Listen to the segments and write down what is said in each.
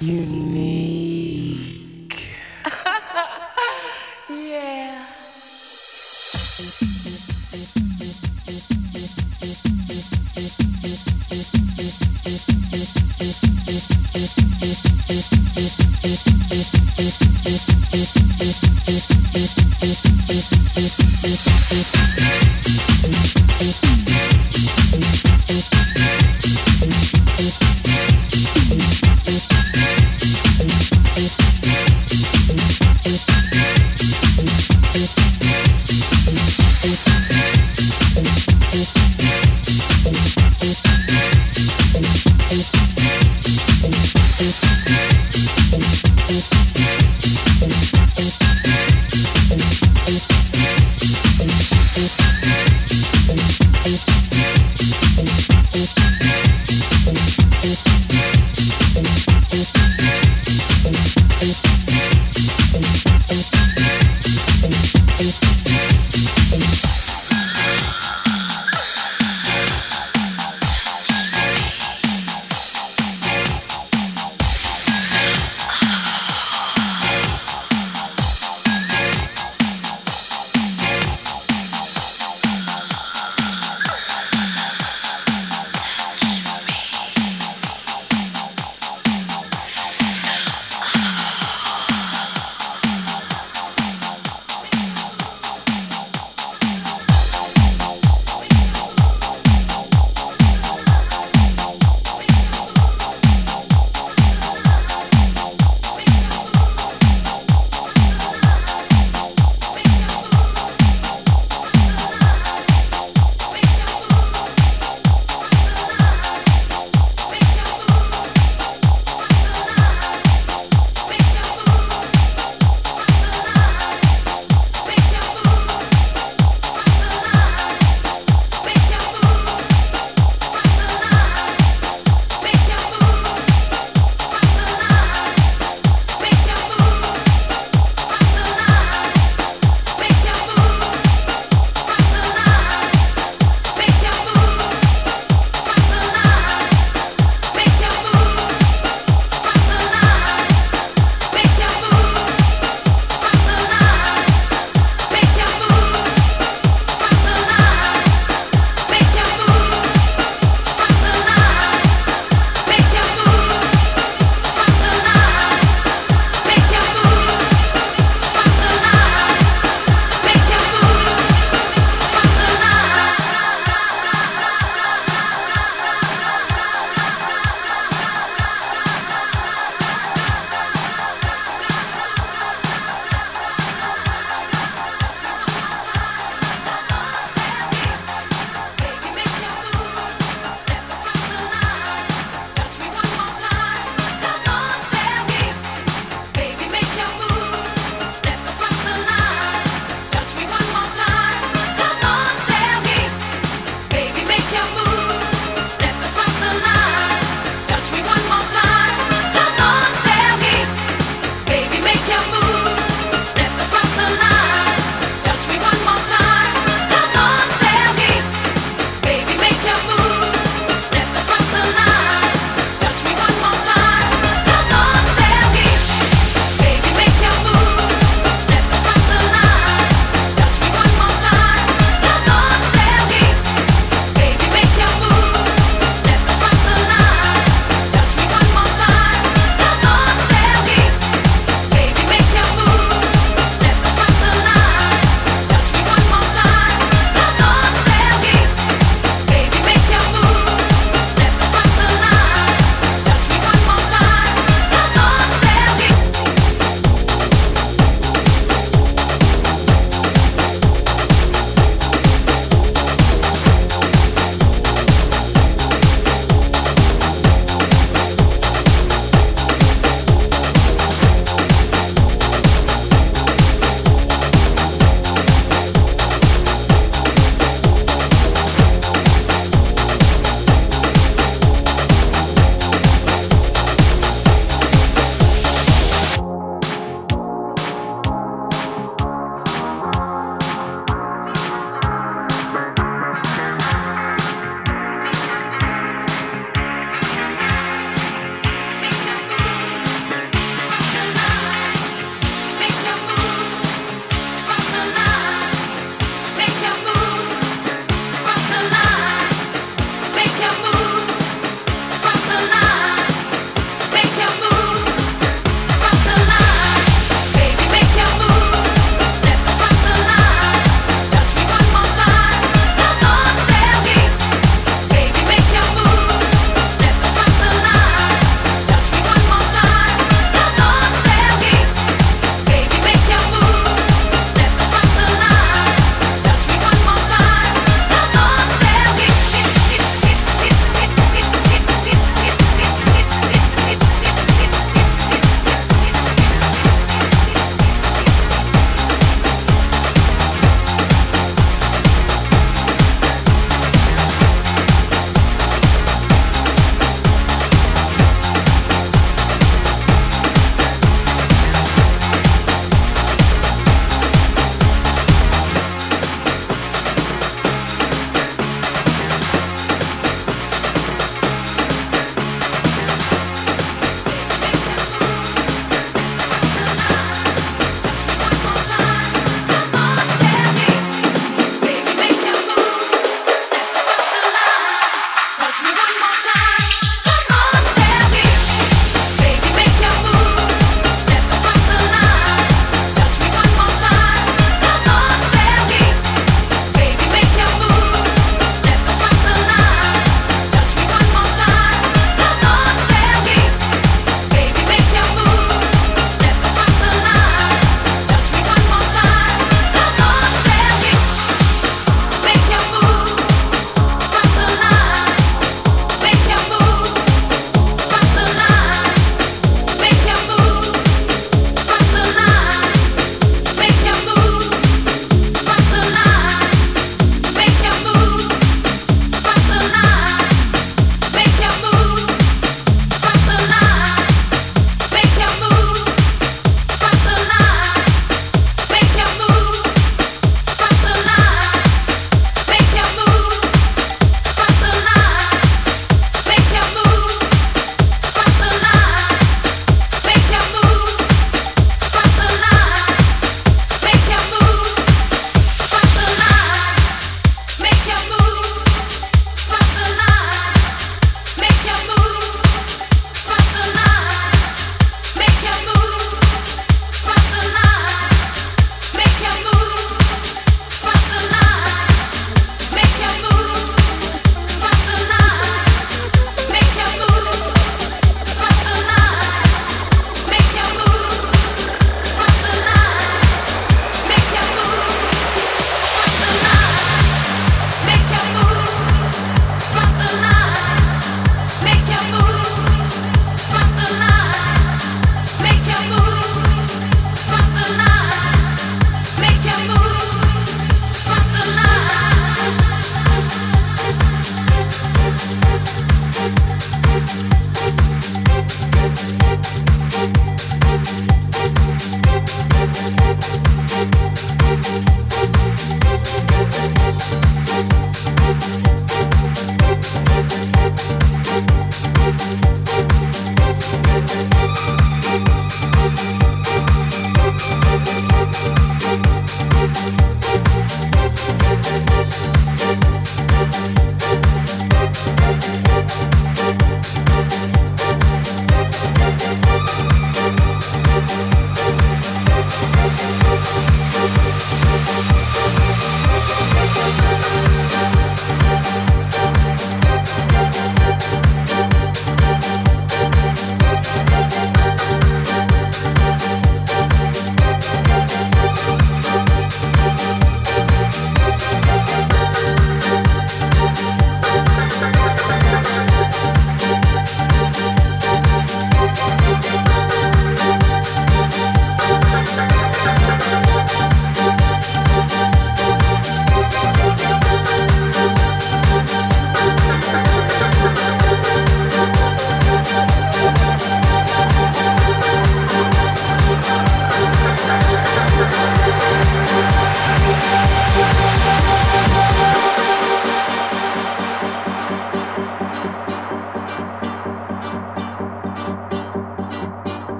You need.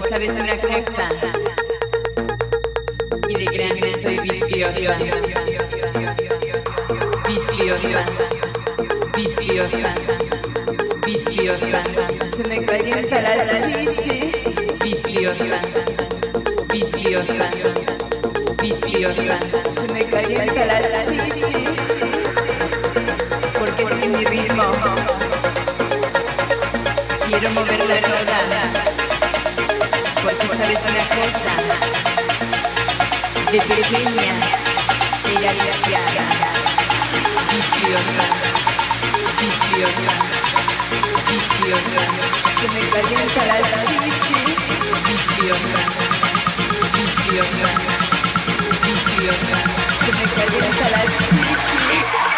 Porque sabes una cosa. Y de grande soy viciosa. Viciosa. Viciosa. Viciosa. Se me calienta la chichi. Viciosa. Viciosa. Viciosa. Se me calienta la chichi. Porque es mi ritmo. Quiero moverla toda. Porque sabes una cosa. De pequeña era viciada. Viciosa. Viciosa. Viciosa. Se me calienta la chichi. Viciosa. Viciosa. Viciosa. Se me calienta la chichi.